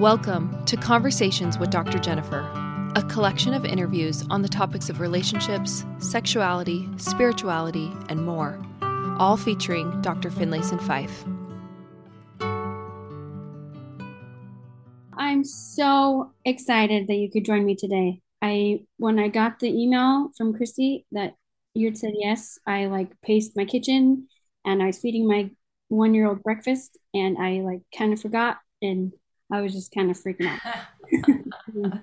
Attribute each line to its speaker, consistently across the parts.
Speaker 1: Welcome to Conversations with Dr. Jennifer, a collection of interviews on the topics of relationships, sexuality, spirituality, and more, all featuring Dr. Finlayson Fife.
Speaker 2: I'm so excited that you could join me today. I when I got the email from Christy that you said yes, I like paced my kitchen and I was feeding my one year old breakfast and I like kind of forgot and I was just kind of freaking out.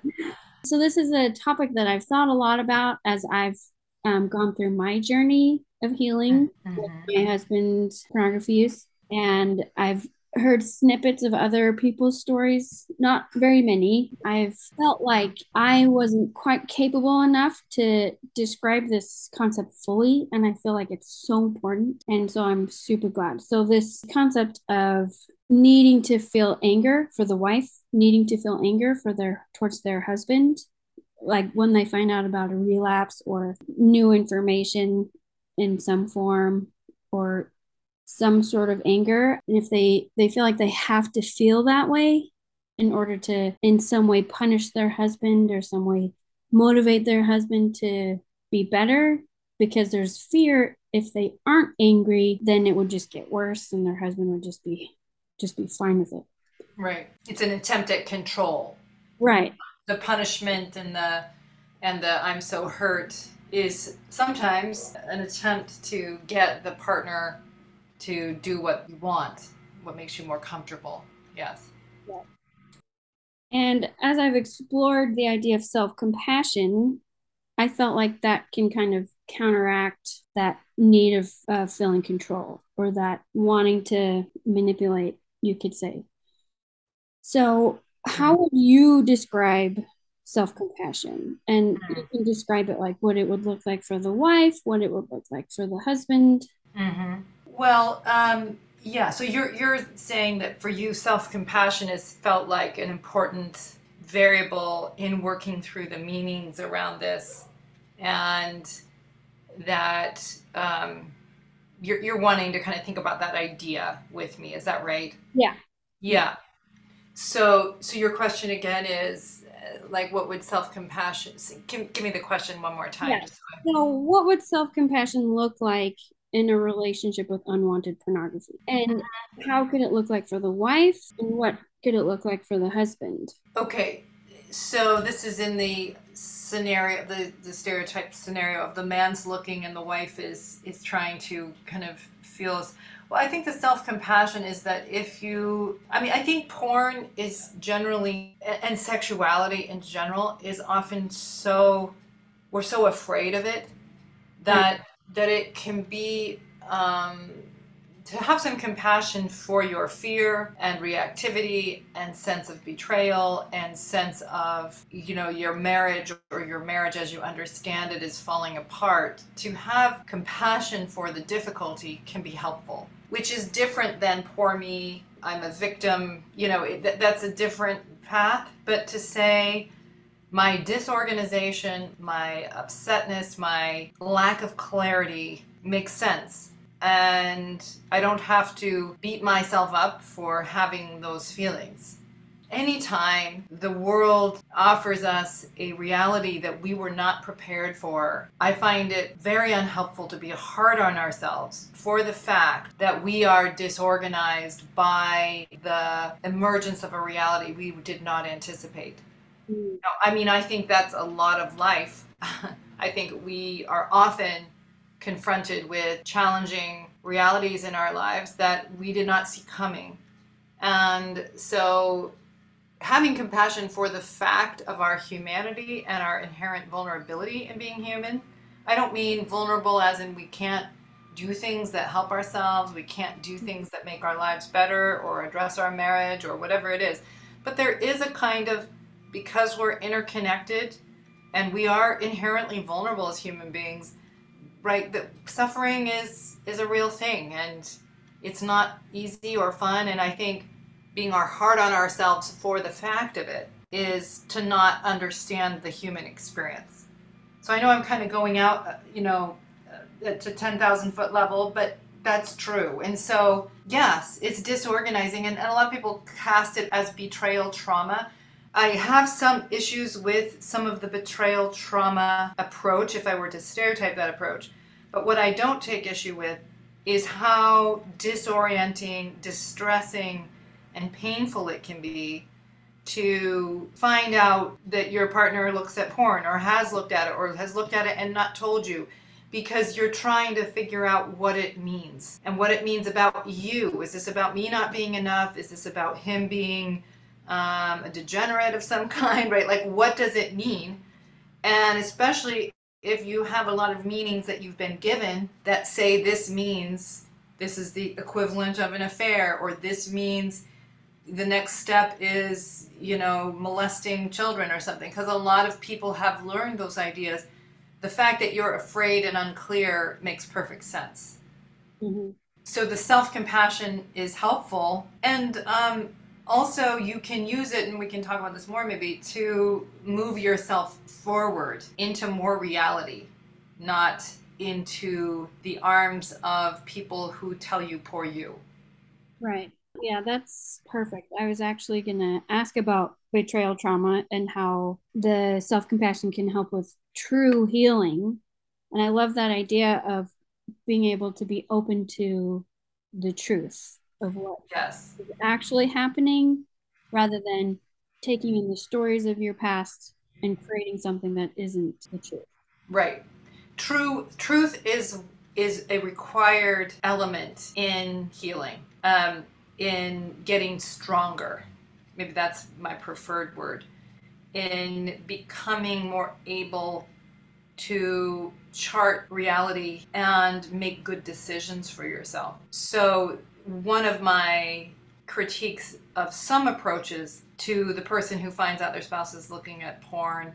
Speaker 2: so this is a topic that I've thought a lot about as I've um, gone through my journey of healing mm-hmm. with my husband's pornography use, and I've heard snippets of other people's stories, not very many. I've felt like I wasn't quite capable enough to describe this concept fully, and I feel like it's so important. And so I'm super glad. So, this concept of needing to feel anger for the wife, needing to feel anger for their towards their husband, like when they find out about a relapse or new information in some form or some sort of anger. And if they they feel like they have to feel that way in order to in some way punish their husband or some way motivate their husband to be better because there's fear if they aren't angry then it would just get worse and their husband would just be just be fine with it.
Speaker 3: Right. It's an attempt at control.
Speaker 2: Right.
Speaker 3: The punishment and the and the i'm so hurt is sometimes an attempt to get the partner to do what you want, what makes you more comfortable. Yes. Yeah.
Speaker 2: And as I've explored the idea of self compassion, I felt like that can kind of counteract that need of uh, feeling control or that wanting to manipulate, you could say. So, how would you describe self compassion? And you can describe it like what it would look like for the wife, what it would look like for the husband.
Speaker 3: Mm-hmm. Well, um, yeah. So you're you're saying that for you, self compassion has felt like an important variable in working through the meanings around this, and that um, you're you're wanting to kind of think about that idea with me. Is that right?
Speaker 2: Yeah.
Speaker 3: Yeah. So so your question again is uh, like what would self-compassion give, give me the question one more time
Speaker 2: yeah. so what would self-compassion look like in a relationship with unwanted pornography? And mm-hmm. how could it look like for the wife? And what could it look like for the husband?
Speaker 3: Okay, so this is in the scenario, the, the stereotype scenario of the man's looking and the wife is is trying to kind of feels. Well, I think the self compassion is that if you, I mean, I think porn is generally, and sexuality in general is often so, we're so afraid of it that mm-hmm. That it can be um, to have some compassion for your fear and reactivity and sense of betrayal and sense of you know your marriage or your marriage as you understand it is falling apart to have compassion for the difficulty can be helpful which is different than poor me i'm a victim you know it, that's a different path. But to say my disorganization, my upsetness, my lack of clarity makes sense. And I don't have to beat myself up for having those feelings. Anytime the world offers us a reality that we were not prepared for, I find it very unhelpful to be hard on ourselves for the fact that we are disorganized by the emergence of a reality we did not anticipate. Mm. I mean, I think that's a lot of life. I think we are often confronted with challenging realities in our lives that we did not see coming. And so, having compassion for the fact of our humanity and our inherent vulnerability in being human, I don't mean vulnerable as in we can't do things that help ourselves, we can't do things that make our lives better or address our marriage or whatever it is. But there is a kind of because we're interconnected and we are inherently vulnerable as human beings, right? That suffering is is a real thing and it's not easy or fun. And I think being our hard on ourselves for the fact of it is to not understand the human experience. So I know I'm kind of going out, uh, you know, uh, to 10,000 foot level, but That's true. And so, yes, it's disorganizing. And, and a lot of people cast it as betrayal trauma. I have some issues with some of the betrayal trauma approach if I were to stereotype that approach. But what I don't take issue with is how disorienting, distressing, and painful it can be to find out that your partner looks at porn or has looked at it or has looked at it and not told you because you're trying to figure out what it means and what it means about you. Is this about me not being enough? Is this about him being um, a degenerate of some kind, right? Like, what does it mean? And especially if you have a lot of meanings that you've been given that say this means this is the equivalent of an affair, or this means the next step is, you know, molesting children or something, because a lot of people have learned those ideas the fact that you're afraid and unclear makes perfect sense. Mm-hmm. So the self compassion is helpful. And um, also, you can use it, and we can talk about this more maybe, to move yourself forward into more reality, not into the arms of people who tell you poor you.
Speaker 2: Right. Yeah, that's perfect. I was actually going to ask about betrayal trauma and how the self compassion can help with true healing. And I love that idea of being able to be open to the truth of what
Speaker 3: yes.
Speaker 2: is actually happening rather than taking in the stories of your past and creating something that isn't the truth.
Speaker 3: Right. True truth is is a required element in healing. Um, in getting stronger. Maybe that's my preferred word. In becoming more able to chart reality and make good decisions for yourself. So, one of my critiques of some approaches to the person who finds out their spouse is looking at porn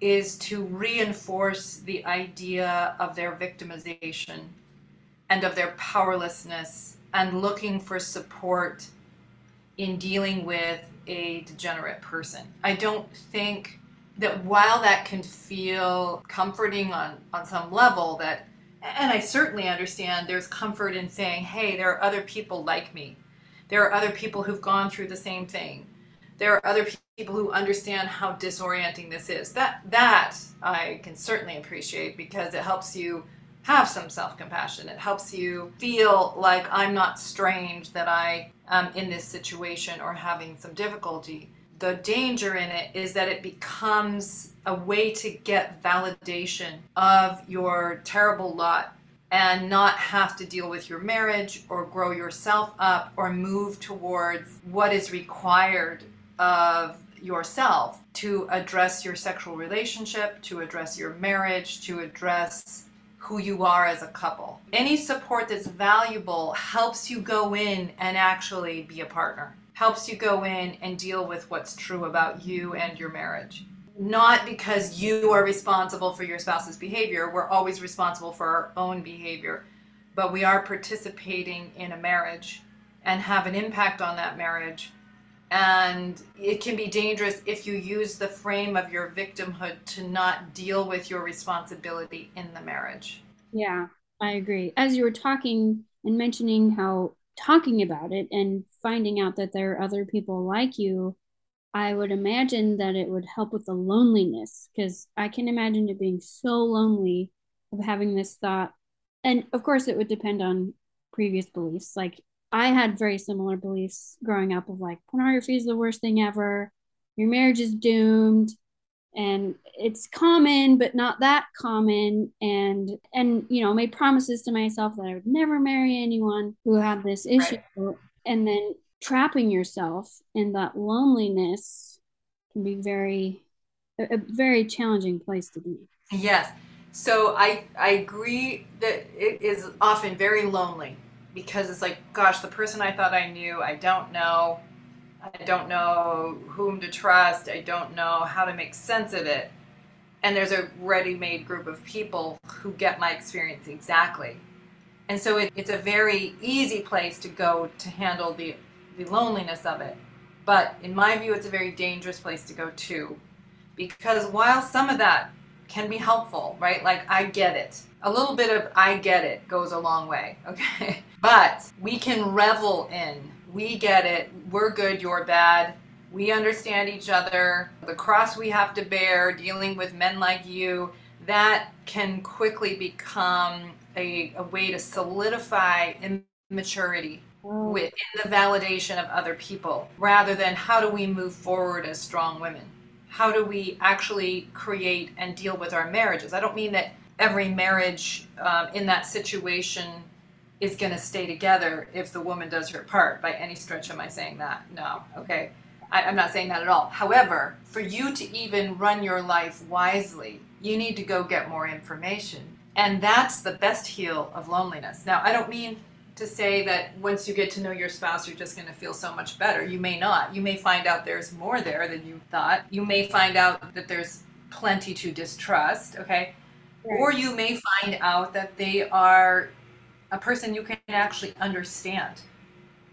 Speaker 3: is to reinforce the idea of their victimization and of their powerlessness and looking for support in dealing with a degenerate person. I don't think that while that can feel comforting on, on some level, that, and I certainly understand there's comfort in saying, hey, there are other people like me. There are other people who've gone through the same thing. There are other people who understand how disorienting this is. That that I can certainly appreciate because it helps you have some self compassion. It helps you feel like I'm not strange that I am in this situation or having some difficulty. The danger in it is that it becomes a way to get validation of your terrible lot and not have to deal with your marriage or grow yourself up or move towards what is required of yourself to address your sexual relationship, to address your marriage, to address who you are as a couple. Any support that's valuable helps you go in and actually be a partner, helps you go in and deal with what's true about you and your marriage. Not because you are responsible for your spouse's behavior, we're always responsible for our own behavior, but we are participating in a marriage and have an impact on that marriage and it can be dangerous if you use the frame of your victimhood to not deal with your responsibility in the marriage.
Speaker 2: Yeah, I agree. As you were talking and mentioning how talking about it and finding out that there are other people like you, I would imagine that it would help with the loneliness because I can imagine it being so lonely of having this thought. And of course, it would depend on previous beliefs. Like I had very similar beliefs growing up of like pornography is the worst thing ever. Your marriage is doomed and it's common but not that common and and you know made promises to myself that I would never marry anyone who had this issue right. and then trapping yourself in that loneliness can be very a, very challenging place to be.
Speaker 3: Yes. So I I agree that it is often very lonely because it's like, gosh, the person I thought I knew, I don't know. I don't know whom to trust. I don't know how to make sense of it. And there's a ready made group of people who get my experience exactly. And so it, it's a very easy place to go to handle the, the loneliness of it. But in my view, it's a very dangerous place to go to Because while some of that can be helpful, right? Like, I get it. A little bit of I get it goes a long way, okay? But we can revel in we get it, we're good, you're bad, we understand each other, the cross we have to bear dealing with men like you, that can quickly become a, a way to solidify immaturity oh. within the validation of other people rather than how do we move forward as strong women? How do we actually create and deal with our marriages? I don't mean that every marriage um, in that situation is going to stay together if the woman does her part by any stretch am i saying that? No okay. I, i'm not saying that at all. However for you to even run your life wisely you need to go get more information. And that's the best heal of loneliness. Now i don't mean to say that once you get to know your spouse, you're just going to feel so much better. You may not. You may find out there's more there than you thought. You may find out that there's plenty to distrust, okay? Right. Or you may find out that they are a person you can actually understand.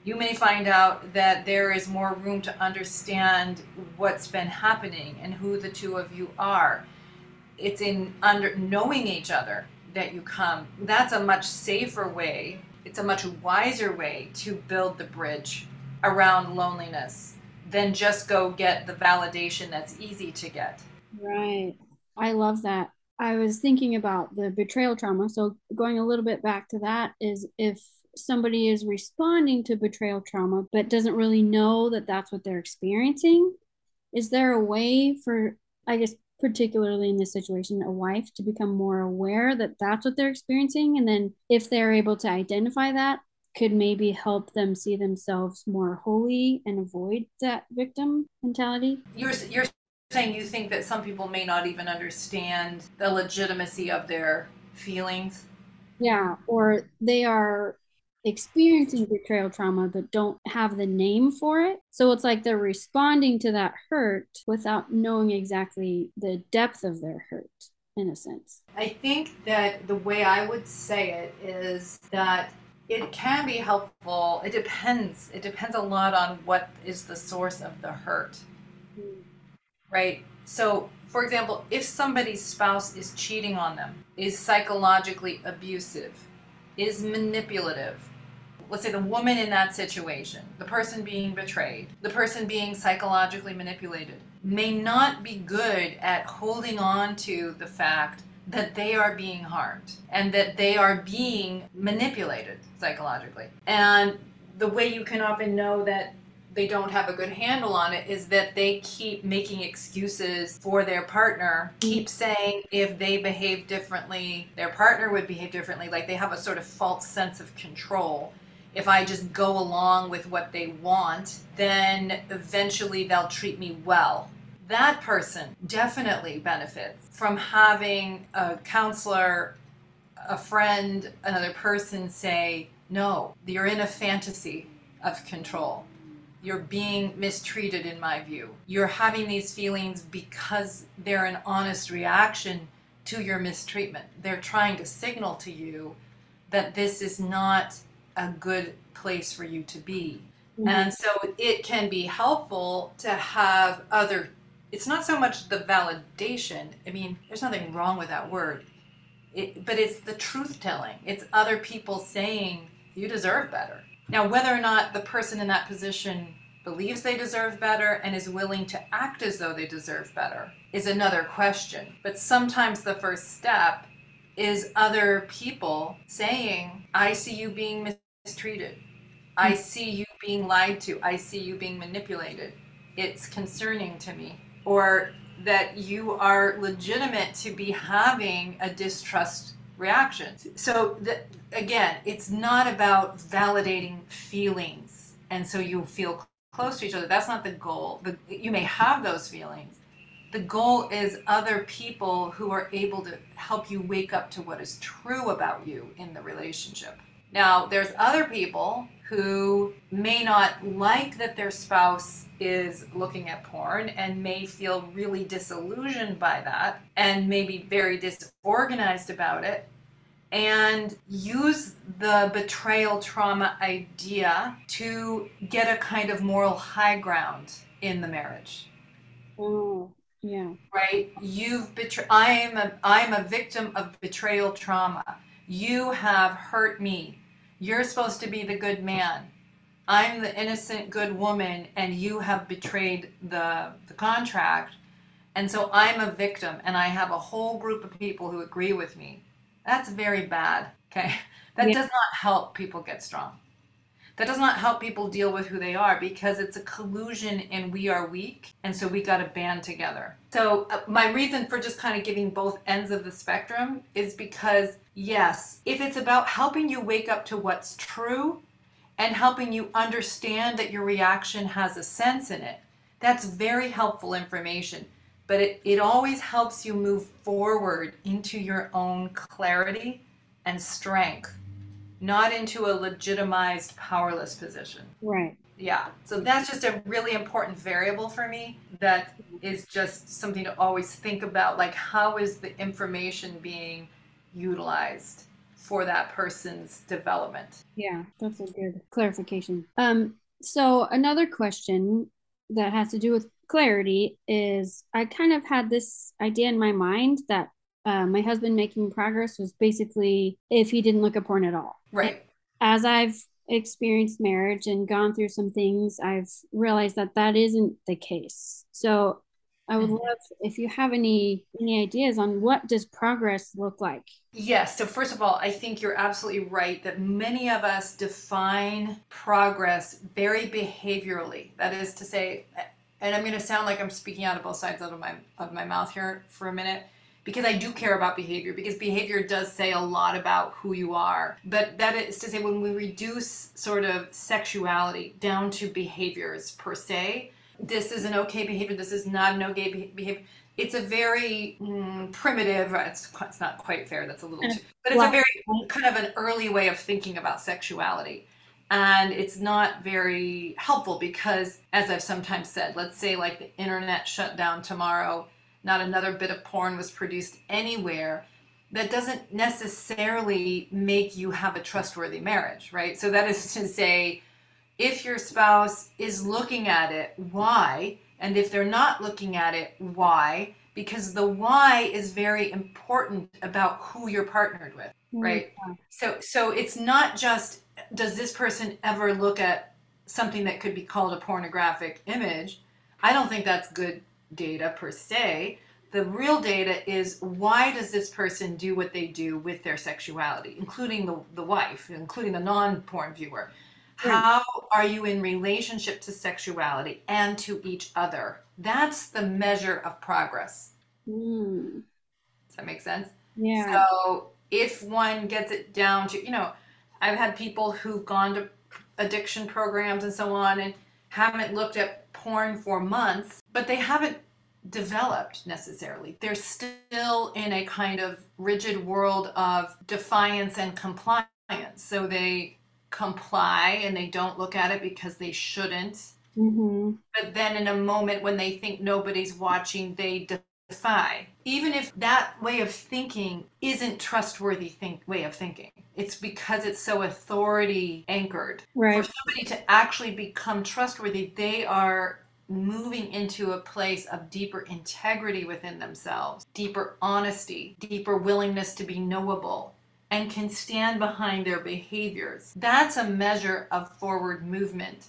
Speaker 3: You may find out that there is more room to understand what's been happening and who the two of you are. It's in under knowing each other that you come. That's a much safer way it's a much wiser way to build the bridge around loneliness than just go get the validation that's easy to get.
Speaker 2: Right. I love that. I was thinking about the betrayal trauma. So, going a little bit back to that is if somebody is responding to betrayal trauma but doesn't really know that that's what they're experiencing, is there a way for, I guess, particularly in this situation, a wife to become more aware that that's what they're experiencing. And then if they're able to identify that, could maybe help them see themselves more wholly and avoid that victim mentality.
Speaker 3: You're, you're saying you think that some people may not even understand the legitimacy of their feelings?
Speaker 2: Yeah, or they are experiencing betrayal trauma but don't have the name for it. So it's like they're responding to that hurt without knowing exactly the depth of their hurt in a sense.
Speaker 3: I think that the way I would say it is that it can be helpful. It depends. It depends a lot on what is the source of the hurt. Right? So, for example, if somebody's spouse is cheating on them, is psychologically abusive, is manipulative, let's say the woman in that situation, the person being betrayed, the person being psychologically manipulated, may not be good at holding on to the fact that they are being harmed and that they are being manipulated psychologically. And the way you can often know that they don't have a good handle on it is that they keep making excuses for their partner, keep saying if they behave differently, their partner would behave differently. Like they have a sort of false sense of control if I just go along with what they want, then eventually they'll treat me well. That person definitely benefits from having a counselor, a friend, another person say, No, you're in a fantasy of control. You're being mistreated, in my view. You're having these feelings because they're an honest reaction to your mistreatment. They're trying to signal to you that this is not a good place for you to be. Mm-hmm. And so it can be helpful to have other, it's not so much the validation. I mean, there's nothing wrong with that word, it, but it's the truth telling. It's other people saying, you deserve better. Now, whether or not the person in that position believes they deserve better and is willing to act as though they deserve better is another question. But sometimes the first step is other people saying, I see you being mistreated. I hmm. see you being lied to. I see you being manipulated. It's concerning to me. Or that you are legitimate to be having a distrust reaction. So, the, again, it's not about validating feelings. And so you feel close to each other. That's not the goal. The, you may have those feelings. The goal is other people who are able to help you wake up to what is true about you in the relationship. Now, there's other people who may not like that their spouse is looking at porn and may feel really disillusioned by that and may be very disorganized about it and use the betrayal trauma idea to get a kind of moral high ground in the marriage.
Speaker 2: Oh, Yeah.
Speaker 3: Right? You've betrayed I'm a I'm a victim of betrayal trauma. You have hurt me. You're supposed to be the good man. I'm the innocent good woman and you have betrayed the the contract. And so I'm a victim and I have a whole group of people who agree with me. That's very bad. Okay? That
Speaker 2: Yeah.
Speaker 3: does not help people get strong. That does not help people deal with who they are because it's a collusion and we are weak. And so we got to band together. So, uh, my reason for just kind of giving both ends of the spectrum is because, yes, if it's about helping you wake up to what's true and helping you understand that your reaction has a sense in it, that's very helpful information. But it, it always helps you move forward into your own clarity and strength not into a legitimized powerless position.
Speaker 2: Right.
Speaker 3: Yeah. So that's just a really important variable for me that is just something to always think about like how is the information being utilized for that person's development.
Speaker 2: Yeah, that's a good clarification. Um, so another question that has to do with clarity is I kind of had this idea in my mind that uh, my husband making progress was basically if he didn't look at porn at all.
Speaker 3: Right.
Speaker 2: As I've experienced marriage and gone through some things, I've realized that that isn't the case. So I would
Speaker 3: Mhm.
Speaker 2: love if you have any any ideas on what does progress look like.
Speaker 3: Yes. So, first of all, I think you're absolutely right that many of us define progress very behaviorally. That is to say, and I'm going to sound like I'm speaking out of both sides of my of my mouth here for a minute because I do care about behavior because behavior does say a lot about who you are. But that is to say when we reduce sort of sexuality down to behaviors per se, this is an okay behavior, this is not an okay be- behavior. It's a very mm, primitive, it's, it's not quite fair, that's a little too, but it's a very kind of an early way of thinking about sexuality. And it's not very helpful because, as I've sometimes said, let's say like the internet shut down tomorrow, not another bit of porn was produced anywhere. That doesn't necessarily make you have a trustworthy marriage, right? So, that is to say, if your spouse is looking at it, why? And if they're not looking at it, why? Because the why is very important about who you're partnered with, mm-hmm. right? So so it's not just does this person ever look at something that could be called a pornographic image? I don't think that's good data per se. The real data is why does this person do what they do with their sexuality, including the, the wife, including the non-porn viewer. How are you in relationship to sexuality and to each other? That's the measure of progress.
Speaker 2: Mm,
Speaker 3: Does that make sense?
Speaker 2: yeah.
Speaker 3: So if one gets it down to, you know, I've had people who've gone to addiction programs and so on and haven't looked at porn for months, but they haven't developed necessarily. They're still in a kind of rigid world of defiance and compliance. So they comply and they don't look at it because they shouldn't.
Speaker 2: hmm
Speaker 3: But then in a moment when they think nobody's watching, they defy. Even if that way of thinking isn't trustworthy think way of thinking. It's because it's so authority anchored.
Speaker 2: Right.
Speaker 3: For somebody to actually become trustworthy, they are moving into a place of deeper integrity within themselves, deeper honesty, deeper willingness to be knowable, and can stand behind their behaviors. That's a measure of forward movement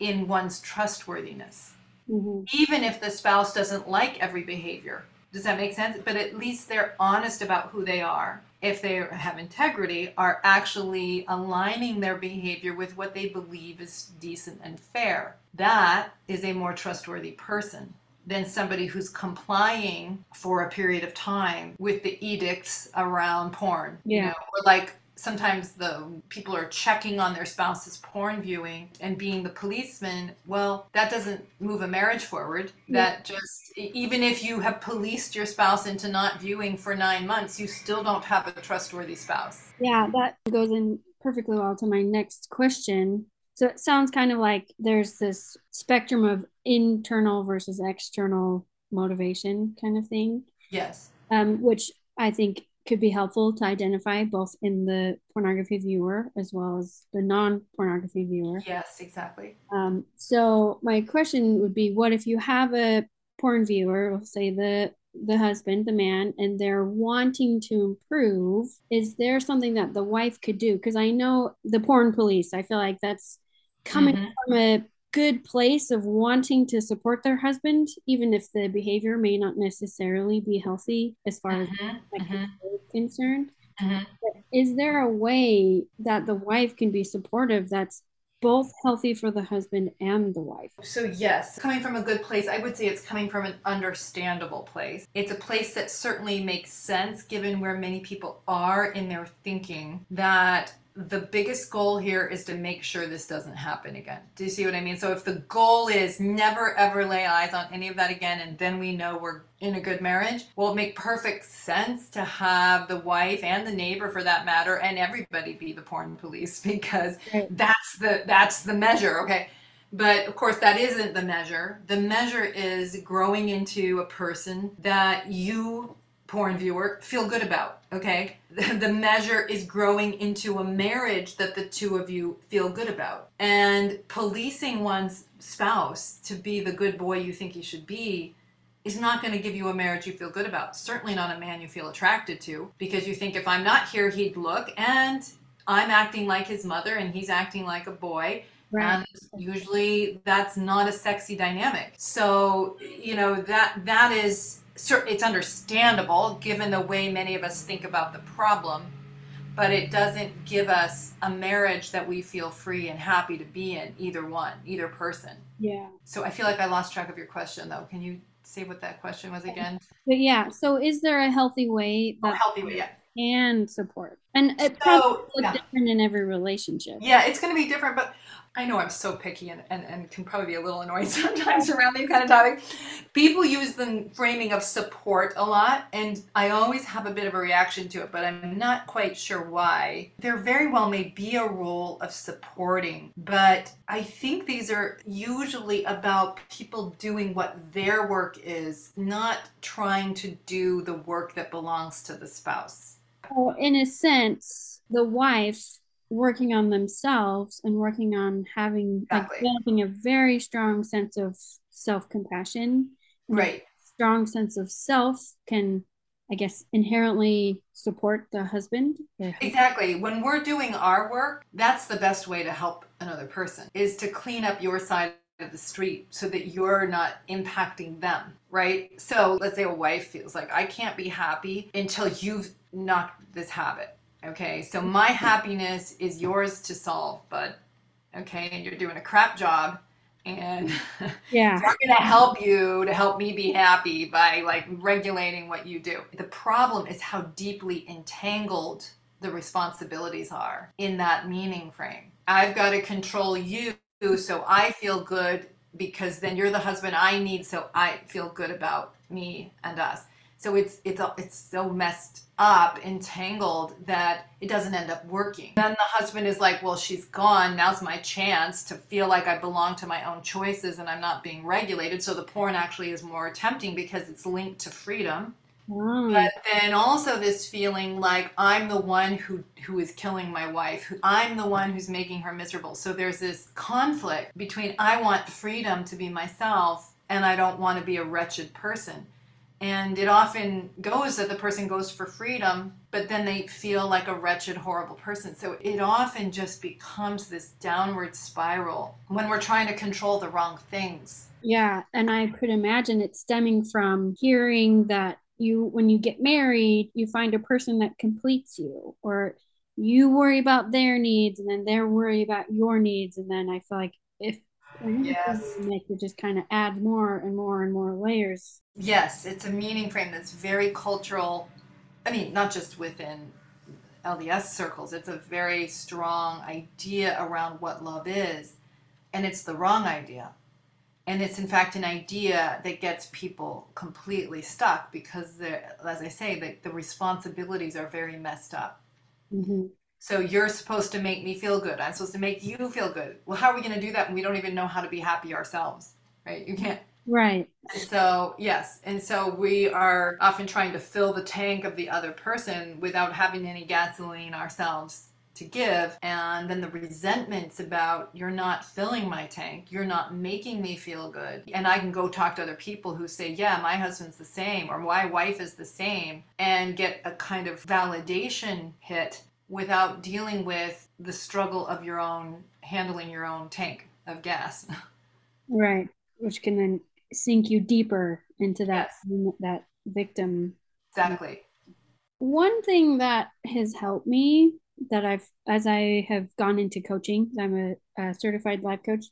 Speaker 3: in one's trustworthiness.
Speaker 2: hmm
Speaker 3: Even if the spouse doesn't like every behavior. Does that make sense? But at least they're honest about who they are. If they have integrity, are actually aligning their behavior with what they believe is decent and fair. That is a more trustworthy person than somebody who's complying for a period of time with the edicts around porn. You
Speaker 2: Yeah.
Speaker 3: know, or like sometimes the people are checking on their spouse's porn viewing and being the policeman well that doesn't move a marriage forward. That just even if you have policed your spouse into not viewing for nine months you still don't have a trustworthy spouse.
Speaker 2: Yeah, that goes in perfectly well to my next question. So it sounds kind of like there's this spectrum of internal versus external motivation kind of thing,
Speaker 3: yes.
Speaker 2: Um, which I think could be helpful to identify both in the pornography viewer as well as the non-pornography viewer.
Speaker 3: yes exactly
Speaker 2: Um, so my question would be, what if you have a porn viewer, say the the husband, the man, and they're wanting to improve, is there something that the wife could do? Because I know the porn police, I feel like that's coming mm-hmm. from a good place of wanting to support their husband, even if the behavior may not necessarily be healthy as far mm-hmm. as like, mm-hmm. concerned. Mm-hmm. Is there a way that the wife can be supportive that's both healthy for the husband and the wife.
Speaker 3: So, yes, coming from a good place, I would say it's coming from an understandable place. It's a place that certainly makes sense given where many people are in their thinking that the biggest goal here is to make sure this doesn't happen again. Do you see what I mean? So if the goal is never ever lay eyes on any of that again and then we know we're in a good marriage, well it make perfect sense to have the wife and the neighbor for that matter and everybody be the porn police because right. that's the that's the measure, okay? But of course, that isn't the measure. The measure is growing into a person that you porn viewer feel good about okay the measure is growing into a marriage that the two of you feel good about and policing one's spouse to be the good boy you think he should be is not going to give you a marriage you feel good about certainly not a man you feel attracted to because you think if i'm not here he'd look and i'm acting like his mother and he's acting like a boy Right. And usually that's not a sexy dynamic. So, you know, that that is it's understandable given the way many of us think about the problem, but it doesn't give us a marriage that we feel free and happy to be in, either one, either person.
Speaker 2: Yeah.
Speaker 3: So I feel like I lost track of your question though. Can you say what that question was again?
Speaker 2: But yeah, so is there a healthy way
Speaker 3: that oh, healthy way, yeah.
Speaker 2: can support? And it so, probably yeah. different in every relationship.
Speaker 3: Yeah, it's going to be different, but I know I'm so picky and, and, and can probably be a little annoying sometimes around these kind of topics. People use the framing of support a lot, and I always have a bit of a reaction to it, but I'm not quite sure why. There very well may be a role of supporting, but I think these are usually about people doing what their work is, not trying to do the work that belongs to the spouse.
Speaker 2: Well, in a sense, the wife working on themselves and working on having exactly. like developing a very strong sense of self-compassion.
Speaker 3: Right.
Speaker 2: strong sense of self can i guess inherently support the husband.
Speaker 3: Exactly. When we're doing our work that's the best way to help another person is to clean up your side of the street so that you're not impacting them right? So let's say a wife feels like i can't be happy until you've knocked this habit Okay, so my happiness is yours to solve, bud. Okay, and you're doing a crap job, and
Speaker 2: yeah,
Speaker 3: I'm gonna help you to help me be happy by like regulating what you do. The problem is how deeply entangled the responsibilities are in that meaning frame. I've got to control you so I feel good because then you're the husband I need so I feel good about me and us. So it's it's it's so messed up, entangled that it doesn't end up working. Then the husband is like, "Well, she's gone. Now's my chance to feel like I belong to my own choices and I'm not being regulated." So the porn actually is more tempting because it's linked to freedom. Mm. But then also this feeling like I'm the one who who is killing my wife. I'm the one who's making her miserable. So there's this conflict between I want freedom to be myself and I don't want to be a wretched person. And it often goes that the person goes for freedom, but then they feel like a wretched, horrible person. So it often just becomes this downward spiral when we're trying to control the wrong things.
Speaker 2: Yeah. And I could imagine it stemming from hearing that you, when you get married, you find a person that completes you, or you worry about their needs and then they're worried about your needs. And then I feel like if
Speaker 3: yes.
Speaker 2: make it just kind of add more and more and more layers.
Speaker 3: Yes, it's a meaning frame that's very cultural. I mean, not just within LDS circles, it's a very strong idea around what love is, and it's the wrong idea. And it's in fact an idea that gets people completely stuck because, as I say, the, the responsibilities are very messed up.
Speaker 2: Mm-hmm.
Speaker 3: So you're supposed to make me feel good. I'm supposed to make you feel good. Well, how are we going to do that when we don't even know how to be happy ourselves? Right? You can't.
Speaker 2: Right.
Speaker 3: So, yes. And so we are often trying to fill the tank of the other person without having any gasoline ourselves to give and then the resentments about you're not filling my tank you're not making me feel good and i can go talk to other people who say yeah my husband's the same or my wife is the same and get a kind of validation hit without dealing with the struggle of your own handling your own tank of gas.
Speaker 2: Right which can then sink you deeper into that yes. that victim.
Speaker 3: Exactly.
Speaker 2: One thing that has helped me that I've as I have gone into coaching, I'm a, a, certified life coach,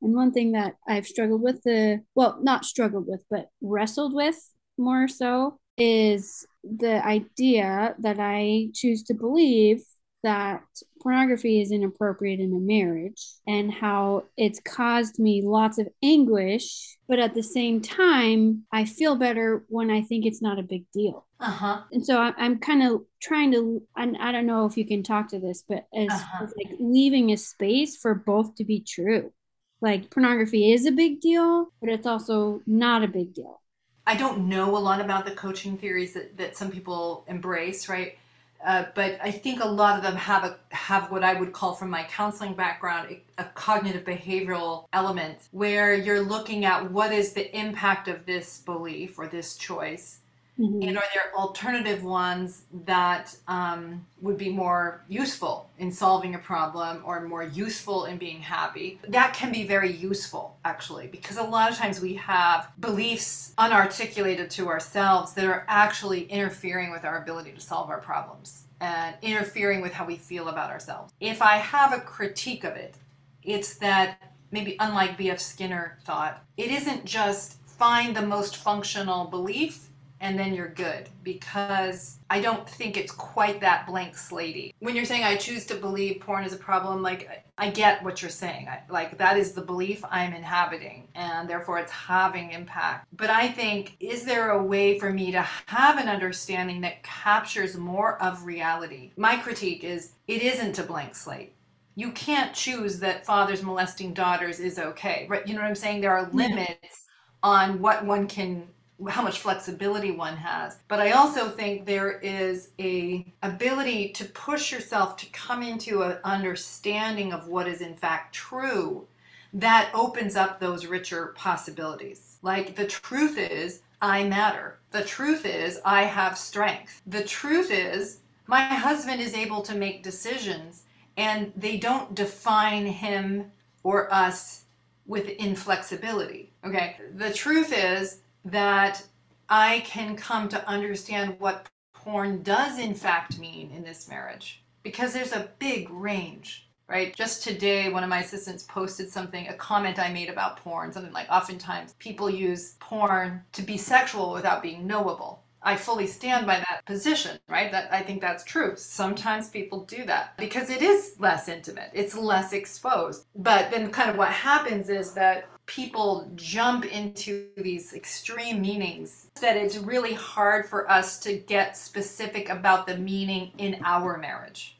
Speaker 2: and one thing that I've struggled with the well, not struggled with, but wrestled with more so is the idea that I choose to believe that pornography is inappropriate in a marriage and how it's caused me lots of anguish but at the same time i feel better when i think it's not a big deal.
Speaker 3: Uh-huh.
Speaker 2: And so i'm, I'm kind of trying to and i don't know if you can talk to this but as, uh-huh. as like leaving a space for both to be true. Like pornography is a big deal but it's also not a big deal
Speaker 3: I don't know a lot about the coaching theories that, that some people embrace, right? Uh, but I think a lot of them have a have what I would call, from my counseling background, a, a cognitive behavioral element where you're looking at what is the impact of this belief or this choice Mm-hmm. And are there alternative ones that um, would be more useful in solving a problem or more useful in being happy? That can be very useful, actually, because a lot of times we have beliefs unarticulated to ourselves that are actually interfering with our ability to solve our problems and interfering with how we feel about ourselves. If I have a critique of it, it's that maybe unlike B.F. Skinner thought, it isn't just find the most functional belief and then you're good because I don't think it's quite that blank slatey. When you're saying I choose to believe porn is a problem, like I get what you're saying. I, like that is the belief I'm inhabiting and therefore it's having impact. But I think is there a way for me to have an understanding that captures more of reality? My critique is it isn't a blank slate you can't choose that fathers molesting daughters is okay right you know what i'm saying there are limits on what one can how much flexibility one has. But i also think there is a ability to push yourself to come into an understanding of what is in fact true that opens up those richer possibilities. Like the truth is i matter. The truth is i have strength. The truth is my husband is able to make decisions and they don't define him or us with inflexibility okay? The truth is that I can come to understand what porn does in fact mean in this marriage because there's a big range right just today one of my assistants posted something a comment i made about porn something like oftentimes people use porn to be sexual without being knowable I fully stand by that position, right? That I think that's true. Sometimes people do that because it is less intimate. It's less exposed. But then kind of what happens is that people jump into these extreme meanings that it's really hard for us to get specific about the meaning in our marriage.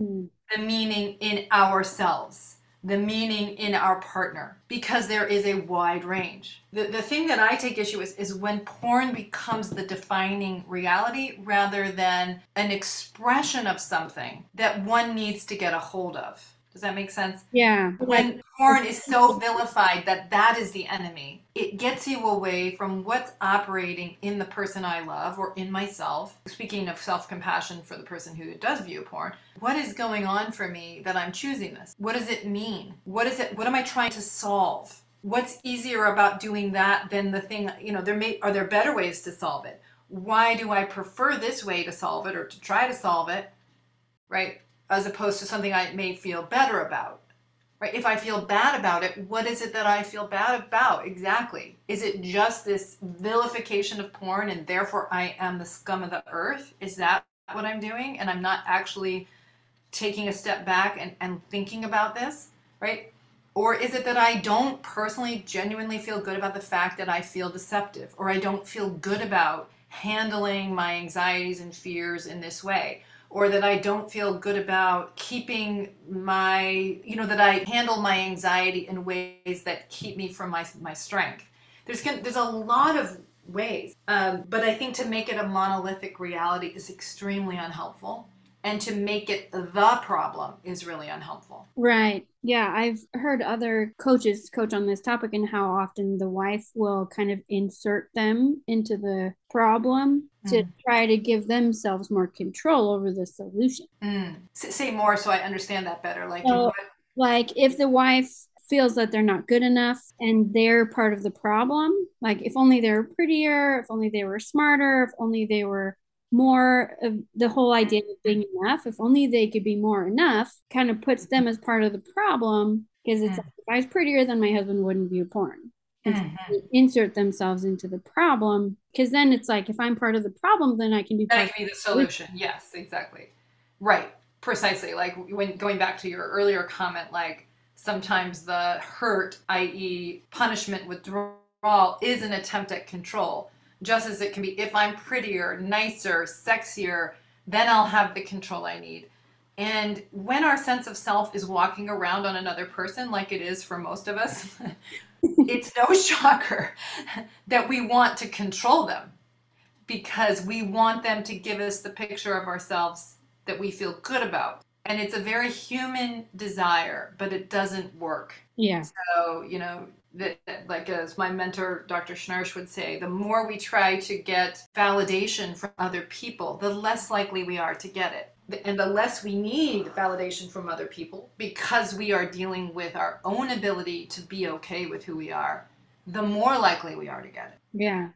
Speaker 3: Mm. The meaning in ourselves the meaning in our partner because there is a wide range. The, the thing that I take issue with is when porn becomes the defining reality rather than an expression of something that one needs to get a hold of. Does that make sense?
Speaker 2: Yeah.
Speaker 3: When porn is so vilified that that is the enemy, it gets you away from what's operating in the person I love or in myself. Speaking of self compassion for the person who does view porn, what is going on for me that I'm choosing this? What does it mean? What is it? What am I trying to solve? What's easier about doing that than the thing, you know, there may, are there better ways to solve it? Why do I prefer this way to solve it or to try to solve it? Right? As opposed to something I may feel better about. Right? If I feel bad about it, what is it that I feel bad about exactly? Is it just this vilification of porn and therefore I am the scum of the earth? Is that what I'm doing? And I'm not actually taking a step back and, and thinking about this, right? Or is it that I don't personally genuinely feel good about the fact that I feel deceptive or I don't feel good about handling my anxieties and fears in this way? Or that I don't feel good about keeping my, you know, that I handle my anxiety in ways that keep me from my, my strength. There's, there's a lot of ways, um, but I think to make it a monolithic reality is extremely unhelpful. And to make it the problem is really unhelpful.
Speaker 2: Right. Yeah, I've heard other coaches coach on this topic and how often the wife will kind of insert them into the problem mm. to try to give themselves more control over the solution.
Speaker 3: Mm. Say more so I understand that better. Like,
Speaker 2: so, like if the wife feels that they're not good enough and they're part of the problem, like if only they were prettier, if only they were smarter, if only they were more of the whole idea of being enough, if only they could be more enough, kind of puts them as part of the problem because it's mm. like, if I was prettier, then my husband wouldn't view porn. Mm-hmm. insert themselves into the problem because then it's like if I'm part of the problem, then I can be.
Speaker 3: That can be the solution. Yes, exactly. Right. Precisely. Like when going back to your earlier comment, like sometimes the hurt, i.e., punishment withdrawal, is an attempt at control just as it can be if I'm prettier, nicer, sexier, then I'll have the control I need. And when our sense of self is walking around on another person, like it is for most of us, it's no shocker that we want to control them because we want them to give us the picture of ourselves that we feel good about. And it's a very human desire, but it doesn't work.
Speaker 2: Yeah.
Speaker 3: So, you know, that, like as my mentor dr schnarch would say the more we try to get validation from other people the less likely we are to get it. And the less we need validation from other people because we are dealing with our own ability to be okay with who we are the more likely we are to get it.
Speaker 2: Yeah.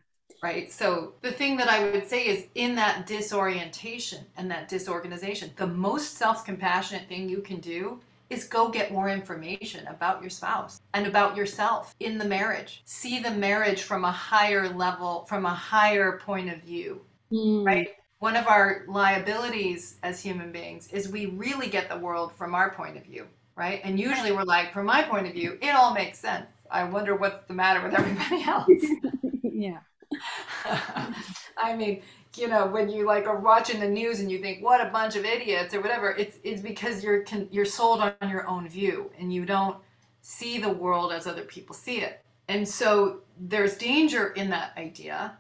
Speaker 3: Right? So the thing that i would say is in that disorientation and that disorganization the most self-compassionate thing you can do is go get more information about your spouse and about yourself in the marriage. See the marriage from a higher level, from a higher point of view, mm. right? One of our liabilities as human beings is we really get the world from our point of view, right? And usually we're like, from my point of view, it all makes sense. I wonder what's the matter with everybody else.
Speaker 2: yeah.
Speaker 3: I mean, you know when you like are watching the news and you think what a bunch of idiots or whatever it's it's because you're you're sold on your own view and you don't see the world as other people see it. And so there's danger in that idea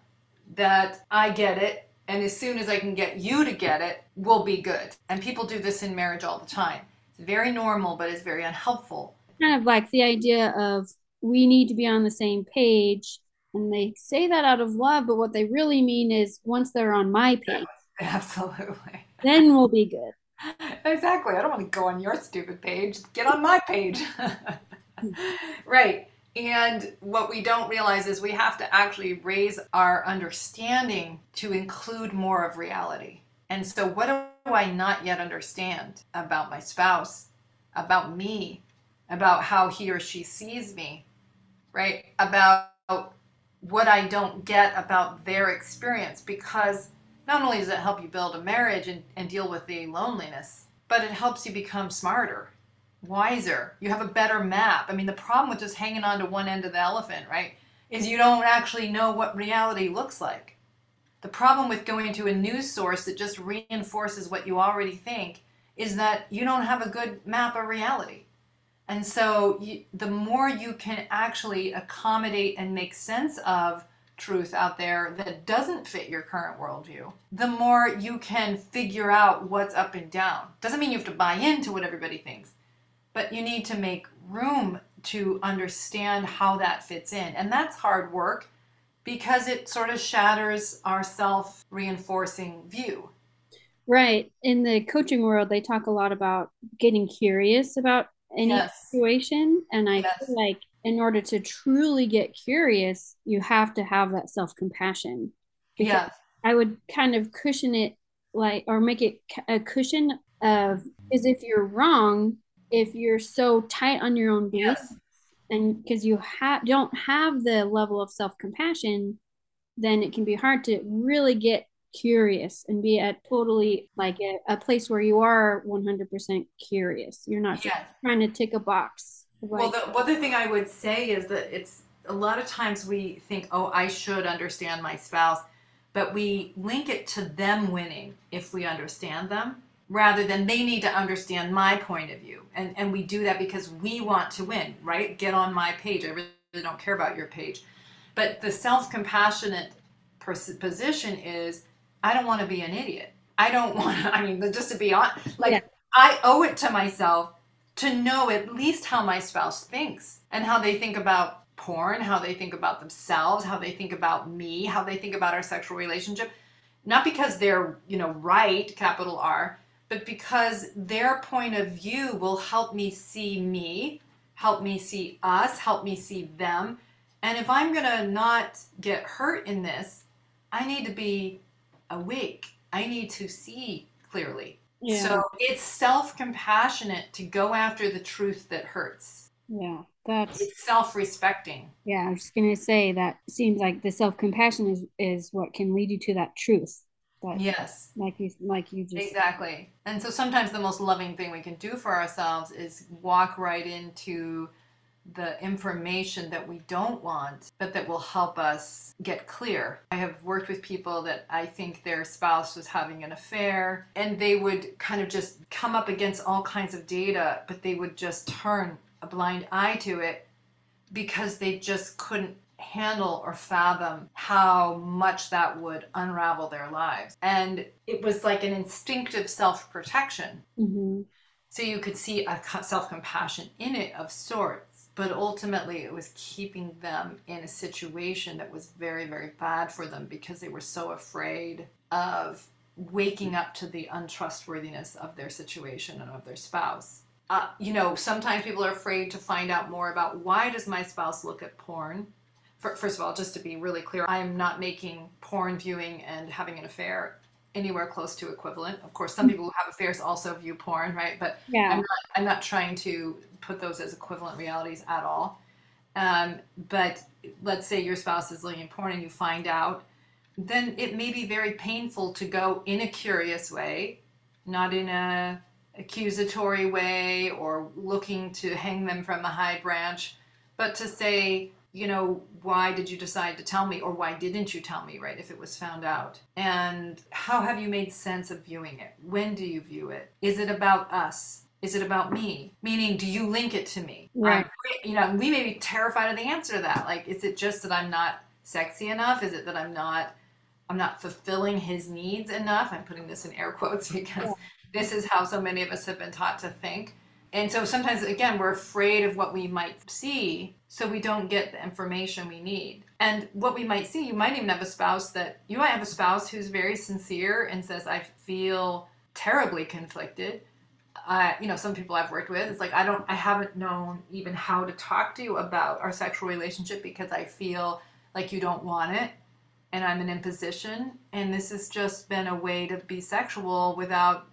Speaker 3: that i get it and as soon as i can get you to get it we'll be good. And people do this in marriage all the time. It's very normal but it's very unhelpful.
Speaker 2: Kind of like the idea of we need to be on the same page and they say that out of love but what they really mean is once they're on my page
Speaker 3: absolutely.
Speaker 2: then we'll be good.
Speaker 3: Exactly. I don't want to go on your stupid page. Get on my page. Right. And what we don't realize is we have to actually raise our understanding to include more of reality. And so what do i not yet understand about my spouse about me about how he or she sees me right? About what I don't get about their experience because not only does it help you build a marriage and, and deal with the loneliness, but it helps you become smarter, wiser. You have a better map. I mean, the problem with just hanging on to one end of the elephant, right, is you don't actually know what reality looks like. The problem with going to a news source that just reinforces what you already think is that you don't have a good map of reality. And so you, the more you can actually accommodate and make sense of truth out there that doesn't fit your current worldview, the more you can figure out what's up and down. Doesn't mean you have to buy into what everybody thinks, but you need to make room to understand how that fits in. And that's hard work because it sort of shatters our self reinforcing view.
Speaker 2: Right. In the coaching world, they talk a lot about getting curious about any yes. situation. And I yes. feel like in order to truly get curious, you have to have that self compassion.
Speaker 3: Yes.
Speaker 2: I would kind of cushion it like, or make it a cushion of, is if you're wrong, if you're so tight on your own beliefs, yes. and because you have don't have the level of self compassion, then it can be hard to really get curious and be at totally like a, a place where you are 100% curious. You're not just trying to tick a box.
Speaker 3: Well, the other thing I would say is that it's a lot of times we think, oh, I should understand my spouse, but we link it to them winning if we understand them rather than they need to understand my point of view. And, and we do that because we want to win, right? Get on my page. I really don't care about your page. But the self compassionate position is I don't want to be an idiot. I don't want to, I mean, just to be honest, like
Speaker 2: Yeah.
Speaker 3: I owe it to myself to know at least how my spouse thinks and how they think about porn, how they think about themselves, how they think about me, how they think about our sexual relationship. Not because they're, you know, right, capital R, but because their point of view will help me see me, help me see us, help me see them. And if I'm going to not get hurt in this, I need to be awake. I need to see clearly.
Speaker 2: Yeah.
Speaker 3: So it's self compassionate to go after the truth that hurts.
Speaker 2: yeah. That's
Speaker 3: It's self respecting.
Speaker 2: yeah, I was just gonna say that seems like the self compassion is is what can lead you to that truth. That
Speaker 3: Yes,
Speaker 2: like you like you just
Speaker 3: exactly. And so sometimes the most loving thing we can do for ourselves is walk right into the information that we don't want, but that will help us get clear. I have worked with people that I think their spouse was having an affair, and they would kind of just come up against all kinds of data, but they would just turn a blind eye to it because they just couldn't handle or fathom how much that would unravel their lives. And it was like an instinctive self protection.
Speaker 2: Mhm.
Speaker 3: So you could see a self compassion in it of sorts, but ultimately it was keeping them in a situation that was very, very bad for them because they were so afraid of waking up to the untrustworthiness of their situation and of their spouse. Uh, you know, sometimes people are afraid to find out more about why does my spouse look at porn. First of all, just to be really clear, I am not making porn viewing and having an affair anywhere close to equivalent. Of course, some people who have affairs also view porn, right? But
Speaker 2: Yeah.
Speaker 3: I'm not I'm not trying to put those as equivalent realities at all. Um, but let's say your spouse is looking at porn and you find out, then it may be very painful to go in a curious way, not in a accusatory way or looking to hang them from a high branch, but to say, you know, why did you decide to tell me or why didn't you tell me, right, if it was found out? And how have you made sense of viewing it? When do you view it? Is it about us? Is it about me? Meaning, do you link it to me?
Speaker 2: Right.
Speaker 3: Um, you know, we may be terrified of the answer to that. Like, is it just that I'm not sexy enough? Is it that I'm not I'm not fulfilling his needs enough? I'm putting this in air quotes because
Speaker 2: Yeah.
Speaker 3: this is how so many of us have been taught to think. And so sometimes, again, we're afraid of what we might see, so we don't get the information we need. And what we might see, you might even have a spouse that you might have a spouse who's very sincere and says, I feel terribly conflicted. You know, some people I've worked with, it's like, I don't, I haven't known even how to talk to you about our sexual relationship because I feel like you don't want it and I'm an imposition. And this has just been a way to be sexual without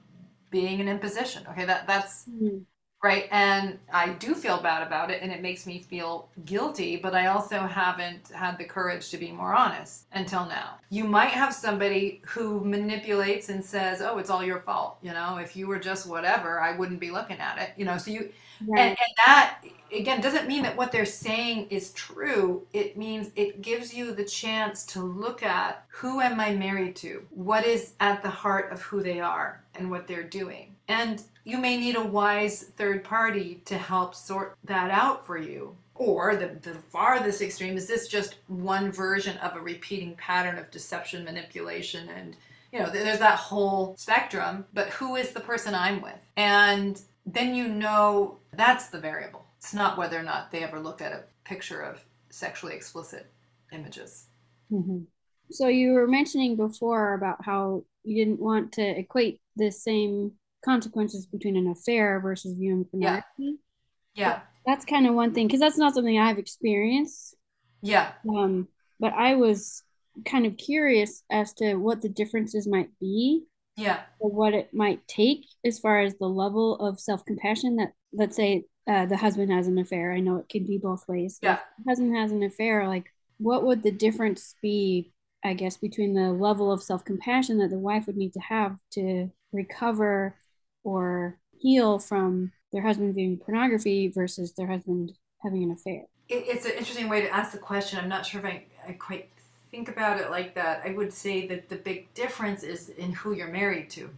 Speaker 3: being an imposition. Okay, that that's
Speaker 2: Mhm.
Speaker 3: Right. And I do feel bad about it, and it makes me feel guilty. But I also haven't had the courage to be more honest until now. You might have somebody who manipulates and says, "Oh, it's all your fault." You know, if you were just whatever, I wouldn't be looking at it. You know, so you
Speaker 2: Right.
Speaker 3: and, and that again doesn't mean that what they're saying is true. It means it gives you the chance to look at who am I married to? What is at the heart of who they are and what they're doing? And you may need a wise third party to help sort that out for you. Or the, the farthest extreme is this just one version of a repeating pattern of deception, manipulation, and you know, there's that whole spectrum, but who is the person I'm with? And then you know that's the variable. It's not whether or not they ever look at a picture of sexually explicit images.
Speaker 2: Mhm. So you were mentioning before about how you didn't want to equate the same consequences between an affair versus viewing
Speaker 3: Yeah.
Speaker 2: pornography.
Speaker 3: Yeah.
Speaker 2: That's kind of one thing because that's not something I've experienced.
Speaker 3: Yeah.
Speaker 2: Um, but I was kind of curious as to what the differences might be
Speaker 3: Yeah.
Speaker 2: or what it might take as far as the level of self-compassion that let's say uh, the husband has an affair. I know it could be both ways.
Speaker 3: Yeah.
Speaker 2: Husband has an affair, like what would the difference be, I guess, between the level of self-compassion that the wife would need to have to recover or heal from their husband viewing pornography versus their husband having an affair?
Speaker 3: It's an interesting way to ask the question. I'm not sure if I, I quite think about it like that. I would say that the big difference is in who you're married to.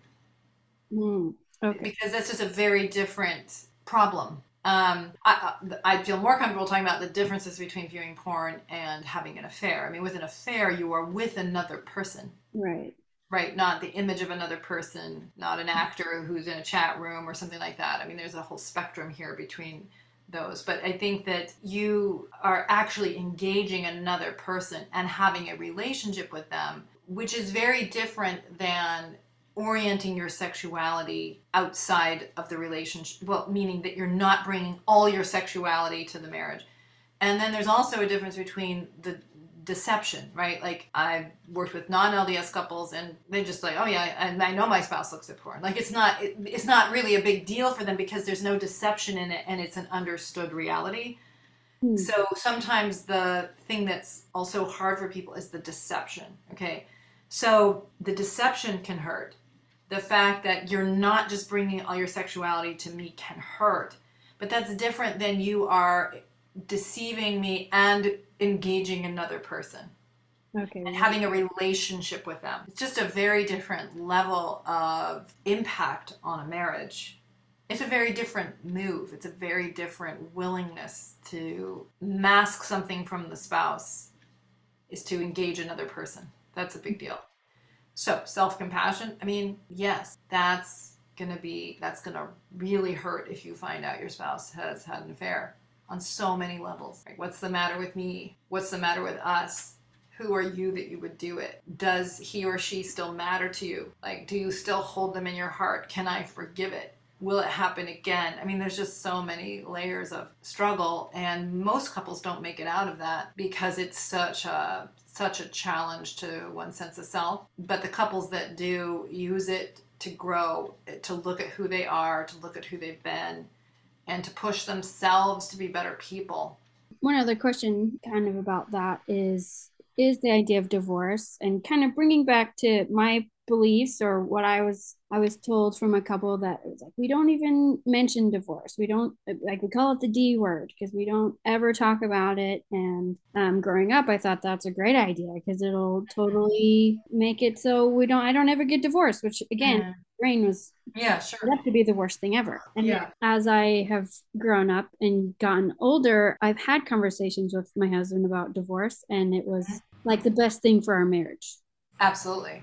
Speaker 2: Mm, okay.
Speaker 3: because that's just a very different problem. Um, I, I I feel more comfortable talking about the differences between viewing porn and having an affair. I mean, with an affair, you are with another person.
Speaker 2: Right.
Speaker 3: Right? Not the image of another person, not an mm-hmm. actor who's in a chat room or something like that. I mean, there's a whole spectrum here between those. But I think that you are actually engaging another person and having a relationship with them, which is very different than orienting your sexuality outside of the relationship. Well, meaning that you're not bringing all your sexuality to the marriage. And then there's also a difference between the deception, right? Like I've worked with non-LDS couples, and they just like, oh yeah, and I know my spouse looks at porn. Like it's not, it, it's not really a big deal for them because there's no deception in it, and it's an understood reality. Hmm. So sometimes the thing that's also hard for people is the deception. Okay, so the deception can hurt. The fact that you're not just bringing all your sexuality to me can hurt, but that's different than you are deceiving me and engaging another person
Speaker 2: okay.
Speaker 3: and having a relationship with them. It's just a very different level of impact on a marriage. It's a very different move. It's a very different willingness to mask something from the spouse is to engage another person. That's a big deal. So self-compassion? I mean yes that's gonna be that's gonna really hurt if you find out your spouse has had an affair on so many levels. Like, what's the matter with me? What's the matter with us? Who are you that you would do it? Does he or she still matter to you? Like, do you still hold them in your heart? Can I forgive it? Will it happen again? I mean, there's just so many layers of struggle, and most couples don't make it out of that because it's such a such a challenge to one's sense of self. But the couples that do use it to grow, to look at who they are, to look at who they've been, and to push themselves to be better people.
Speaker 2: One other question, kind of about that, is is the idea of divorce and kind of bringing back to my beliefs or what I was I was told from a couple that it was like we don't even mention divorce. We don't like we call it the D word because we don't ever talk about it. And um, growing up, I thought that's a great idea because it'll totally make it so we don't I don't ever get divorced. Which again, mm. Brain was
Speaker 3: yeah sure
Speaker 2: that to be the worst thing ever. And
Speaker 3: yeah.
Speaker 2: as I have grown up and gotten older, I've had conversations with my husband about divorce, and it was mm-hmm. like the best thing for our marriage.
Speaker 3: Absolutely.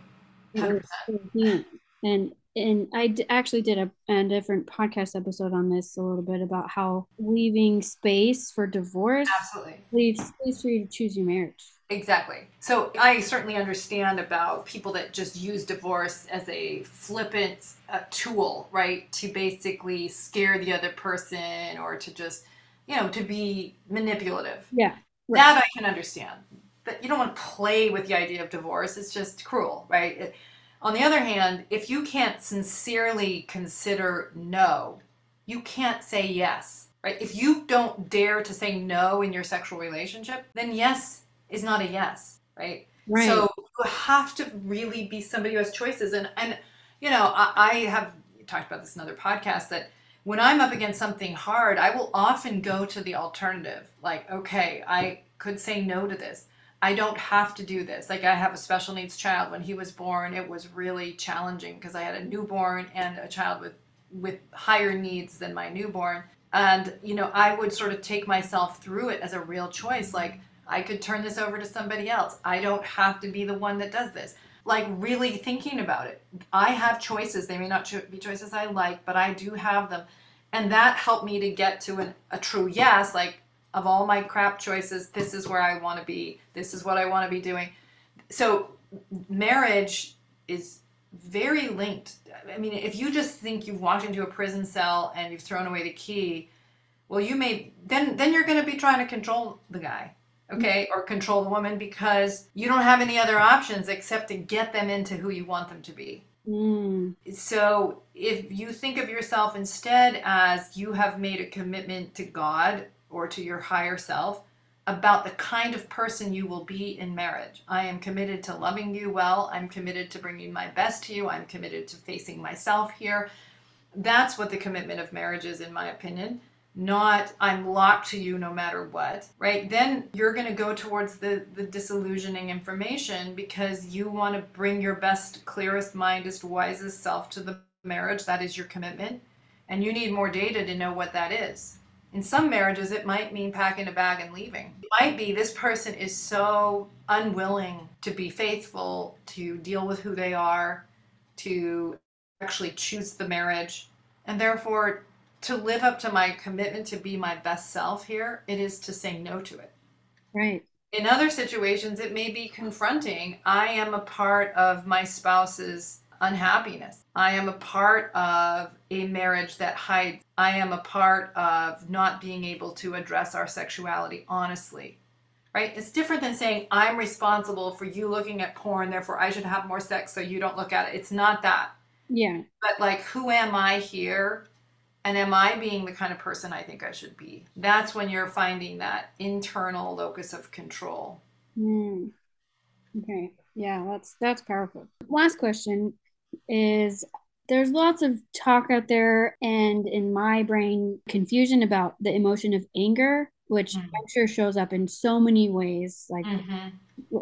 Speaker 2: And and I d- actually did a, a different podcast episode on this a little bit about how leaving space for divorce
Speaker 3: absolutely
Speaker 2: leaves space for you to choose your marriage.
Speaker 3: Exactly. So I certainly understand about people that just use divorce as a flippant uh, tool, right, to basically scare the other person or to just, you know, to be manipulative.
Speaker 2: Yeah.
Speaker 3: Right. That I can understand that you don't want to play with the idea of divorce. It's just cruel, right? It, on the other hand, if you can't sincerely consider no, you can't say yes, right? If you don't dare to say no in your sexual relationship, then yes is not a yes, right?
Speaker 2: Right.
Speaker 3: So you have to really be somebody who has choices. And, and you know, I, I have talked about this in other podcasts that when I'm up against something hard, I will often go to the alternative. Like, okay, I could say no to this I don't have to do this. Like I have a special needs child. When he was born, it was really challenging because I had a newborn and a child with with higher needs than my newborn. And you know, I would sort of take myself through it as a real choice. Like I could turn this over to somebody else. I don't have to be the one that does this. Like really thinking about it. I have choices. They may not be choices I like, but I do have them. And that helped me to get to an, a true yes. Like of all my crap choices, this is where I want to be. This is what I want to be doing. So marriage is very linked. I mean, if you just think you've walked into a prison cell and you've thrown away the key, well, you may then then you're going to be trying to control the guy, okay, or control the woman because you don't have any other options except to get them into who you want them to be.
Speaker 2: Mm.
Speaker 3: So if you think of yourself instead as you have made a commitment to God or to your higher self about the kind of person you will be in marriage. I am committed to loving you well. I'm committed to bringing my best to you. I'm committed to facing myself here. That's what the commitment of marriage is, in my opinion. Not I'm locked to you no matter what, right? Then you're going to go towards the, the disillusioning information because you want to bring your best, clearest, mindest, wisest self to the marriage. That is your commitment. And you need more data to know what that is In some marriages, it might mean packing a bag and leaving. It might be this person is so unwilling to be faithful, to deal with who they are, to actually choose the marriage, and therefore to live up to my commitment to be my best self here, it is to say no to it.
Speaker 2: Right.
Speaker 3: In other situations, it may be confronting. I am a part of my spouse's unhappiness. I am a part of a marriage that hides. I am a part of not being able to address our sexuality honestly. Right? It's different than saying, I'm responsible for you looking at porn, therefore I should have more sex so you don't look at it. It's not that.
Speaker 2: Yeah.
Speaker 3: But like, who am I here? And am I being the kind of person I think I should be? That's when you're finding that internal locus of control.
Speaker 2: Mm. Okay. Yeah, that's that's powerful. Last question is there's lots of talk out there and in my brain confusion about the emotion of anger which mm-hmm. i'm sure shows up in so many ways like mm-hmm.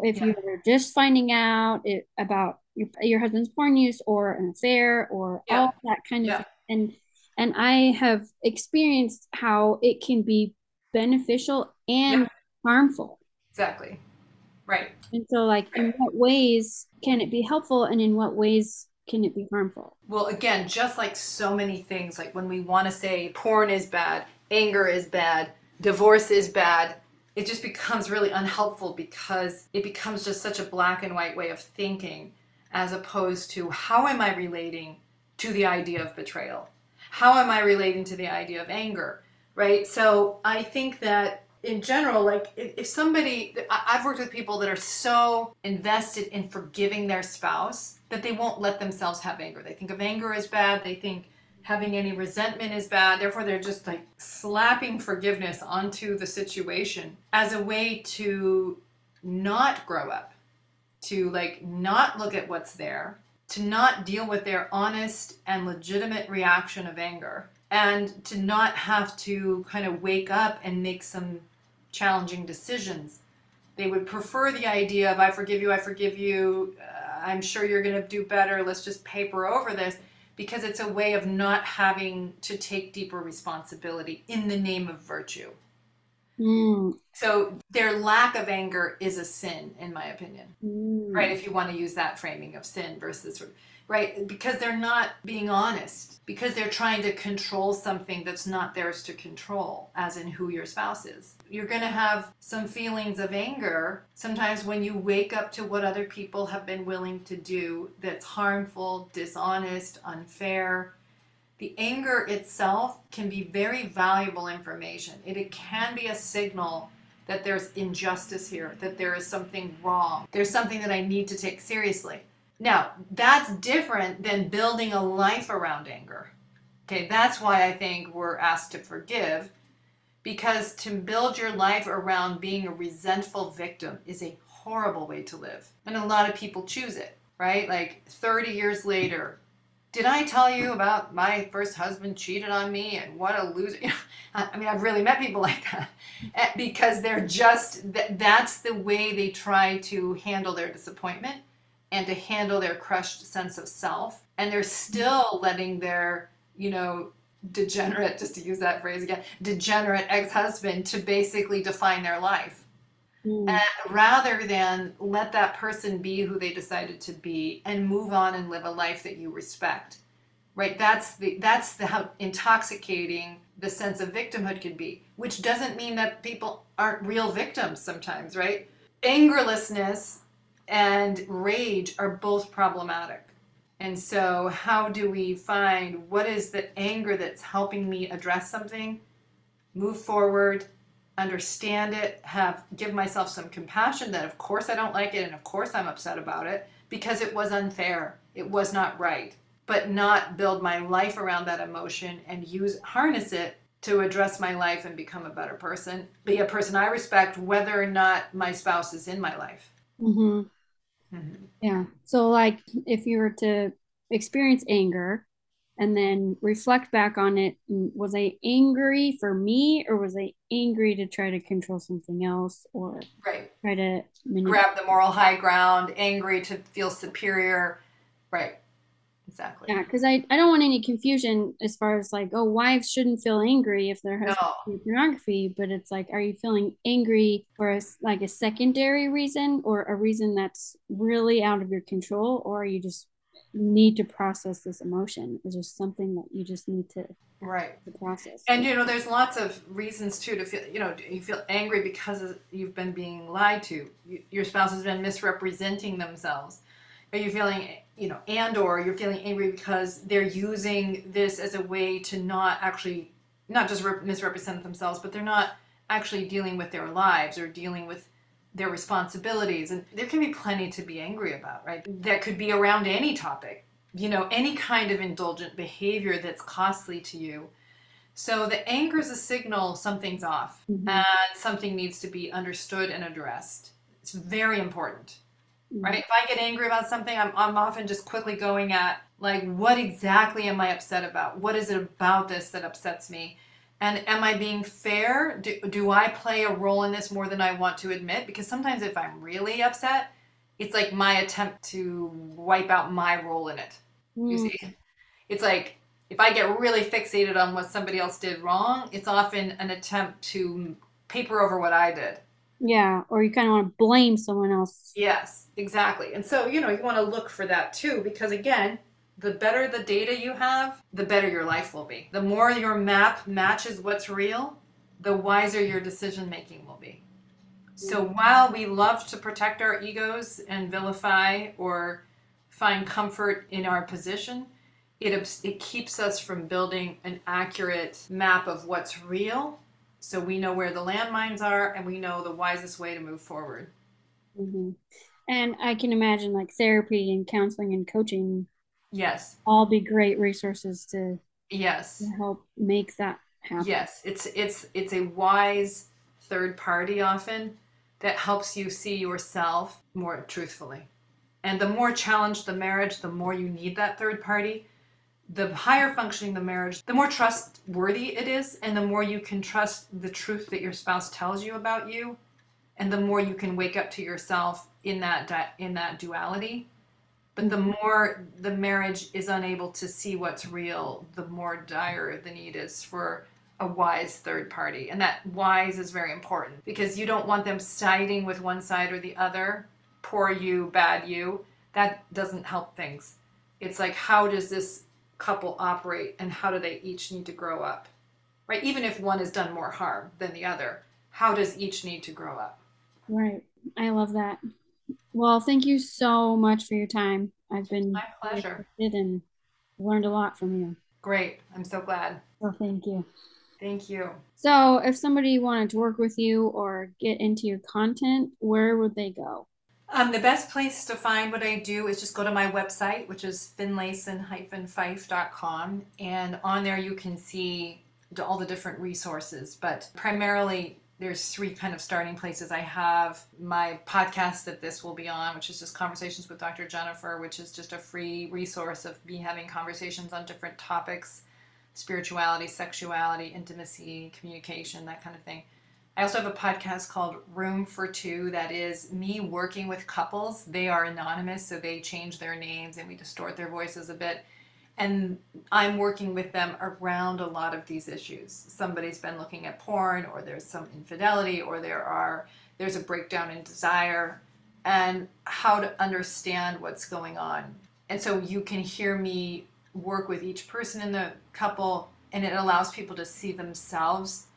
Speaker 2: if yeah. you're just finding out it, about your, your husband's porn use or an affair or yeah. all that kind of
Speaker 3: yeah.
Speaker 2: and and i have experienced how it can be beneficial and harmful
Speaker 3: exactly right
Speaker 2: and so like in what ways can it be helpful and in what ways can it be harmful?
Speaker 3: Well, again, just like so many things, like when we want to say porn is bad, anger is bad, divorce is bad, it just becomes really unhelpful because it becomes just such a black and white way of thinking as opposed to how am I relating to the idea of betrayal? How am I relating to the idea of anger? Right? So I think that in general, like if, somebody, I've worked with people that are so invested in forgiving their spouse that they won't let themselves have anger. They think of anger as bad. They think having any resentment is bad. Therefore, they're just like slapping forgiveness onto the situation as a way to not grow up, to like not look at what's there, to not deal with their honest and legitimate reaction of anger, and to not have to kind of wake up and make some challenging decisions. They would prefer the idea of, I forgive you, I forgive you, uh, I'm sure you're going to do better, let's just paper over this, because it's a way of not having to take deeper responsibility in the name of virtue.
Speaker 2: Mm.
Speaker 3: So their lack of anger is a sin, in my opinion,
Speaker 2: mm.
Speaker 3: right? If you want to use that framing of sin versus right? Because they're not being honest, because they're trying to control something that's not theirs to control, as in who your spouse is. You're going to have some feelings of anger sometimes when you wake up to what other people have been willing to do that's harmful, dishonest, unfair. The anger itself can be very valuable information. It, it can be a signal that there's injustice here, that there is something wrong. There's something that I need to take seriously. Now, that's different than building a life around anger. Okay, that's why I think we're asked to forgive because to build your life around being a resentful victim is a horrible way to live. And a lot of people choose it, right? Like 30 years later, did I tell you about my first husband cheated on me and what a loser? I mean, I've really met people like that eh, because they're just, that's the way they try to handle their disappointment and to handle their crushed sense of self. And they're still letting their, you know, degenerate, just to use that phrase again, degenerate ex husband to basically define their life. Mm. And rather than let that person be who they decided to be and move on and live a life that you respect. Right? That's the that's the how intoxicating the sense of victimhood can be, which doesn't mean that people aren't real victims sometimes, right? Angerlessness and rage are both problematic. And so, how do we find what is the anger that's helping me address something, move forward, understand it, have give myself some compassion that of course I don't like it and of course I'm upset about it because it was unfair. It was not right. But not build my life around that emotion and use harness it to address my life and become a better person, be a person I respect whether or not my spouse is in my life.
Speaker 2: Mm-hmm. Mm-hmm. Yeah. So, like, if you were to experience anger and then reflect back on it, was I angry for me or was I angry to try to control something else or
Speaker 3: right.
Speaker 2: try to
Speaker 3: manipulate? grab the moral high ground, angry to feel superior? Right. exactly.
Speaker 2: Yeah, because I, I don't want any confusion as far as like, oh, wives shouldn't feel angry if their husband no. pornography, but it's like, are you feeling angry for a, like a secondary reason or a reason that's really out of your control, or are you just need to process this emotion? Is just something that you just need to
Speaker 3: right
Speaker 2: to process?
Speaker 3: And you know, there's lots of reasons too to feel. You know, you feel angry because you've been being lied to. Your spouse has been misrepresenting themselves. Are you feeling, you know, and or you're feeling angry because they're using this as a way to not actually, not just misrepresent themselves, but they're not actually dealing with their lives or dealing with their responsibilities. And there can be plenty to be angry about, right? That could be around any topic, you know, any kind of indulgent behavior that's costly to you. So the anger is a signal something's off mm-hmm. and something needs to be understood and addressed. It's very important, mm-hmm. right? If I get angry about something, I'm, I'm often just quickly going at, like, what exactly am I upset about? What is it about this that upsets me? And am I being fair? Do, do I play a role in this more than I want to admit? Because sometimes if I'm really upset, it's like my attempt to wipe out my role in it. Mm. You hmm. see? It's like if I get really fixated on what somebody else did wrong, it's often an attempt to paper over what I did.
Speaker 2: Yeah, or you kind of want to blame someone else.
Speaker 3: Yes, exactly. And so, you know, you want to look for that too, because again, the better the data you have, the better your life will be. The more your map matches what's real, the wiser your decision making will be. So while we love to protect our egos and vilify or find comfort in our position, it, it keeps us from building an accurate map of what's real so we know where the landmines are and we know the wisest way to move forward.
Speaker 2: Mm-hmm. And I can imagine like therapy and counseling and coaching
Speaker 3: Yes.
Speaker 2: All be great resources to
Speaker 3: yes
Speaker 2: to help make that happen.
Speaker 3: Yes, it's it's it's a wise third party often that helps you see yourself more truthfully. And the more challenged the marriage, the more you need that third party. The higher functioning the marriage, the more trustworthy it is, and the more you can trust the truth that your spouse tells you about you, and the more you can wake up to yourself in that in that duality but the more the marriage is unable to see what's real, the more dire the need is for a wise third party. And that wise is very important because you don't want them siding with one side or the other, poor you, bad you. That doesn't help things. It's like, how does this couple operate and how do they each need to grow up? Right? Even if one has done more harm than the other, how does each need to grow up?
Speaker 2: Right. I love that. Well, thank you so much for your time. I've been
Speaker 3: my pleasure
Speaker 2: and learned a lot from you.
Speaker 3: Great. I'm so glad.
Speaker 2: Well, thank you.
Speaker 3: Thank you.
Speaker 2: So, if somebody wanted to work with you or get into your content, where would they go?
Speaker 3: Um, the best place to find what I do is just go to my website, which is finlayson-fife.com. And on there you can see all the different resources, but primarily there's three kind of starting places. I have my podcast that this will be on, which is just Conversations with Dr. Jennifer, which is just a free resource of me having conversations on different topics spirituality, sexuality, intimacy, communication, that kind of thing. I also have a podcast called Room for Two that is me working with couples. They are anonymous, so they change their names and we distort their voices a bit and I'm working with them around a lot of these issues. Somebody's been looking at porn, or there's some infidelity, or there are there's a breakdown in desire, and how to understand what's going on. And so you can hear me work with each person in the couple, and it allows people to see themselves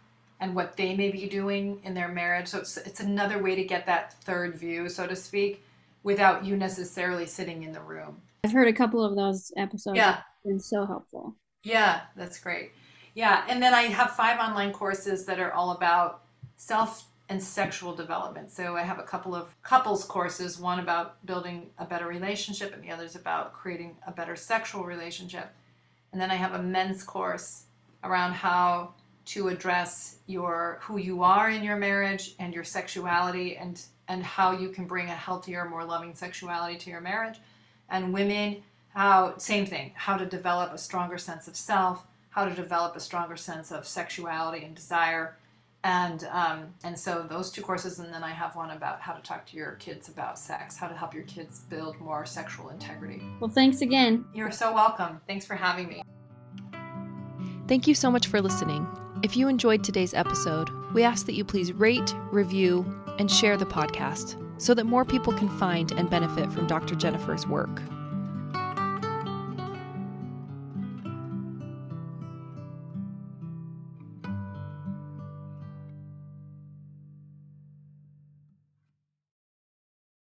Speaker 3: and what they may be doing in their marriage. So it's it's another way to get that third view, so to speak, without you necessarily sitting in the room.
Speaker 2: I've heard a couple of those episodes.
Speaker 3: Yeah.
Speaker 2: Been so helpful.
Speaker 3: Yeah, that's great. Yeah, and then I have five online courses that are all about self and sexual development. So I have a couple of couples courses, one about building a better relationship and the other is about creating a better sexual relationship. And then I have a men's course around how to address your who you are in your marriage and your sexuality and and how you can bring a healthier, more loving sexuality to your marriage and women how same thing how to develop a stronger sense of self how to develop a stronger sense of sexuality and desire and um, and so those two courses and then i have one about how to talk to your kids about sex how to help your kids build more sexual integrity
Speaker 2: Well, thanks again.
Speaker 3: you're so welcome thanks for having me
Speaker 1: Thank you so much for listening. If you enjoyed today's episode, we ask that you please rate, review, and share the podcast so that more people can find and benefit from Dr. Jennifer's work.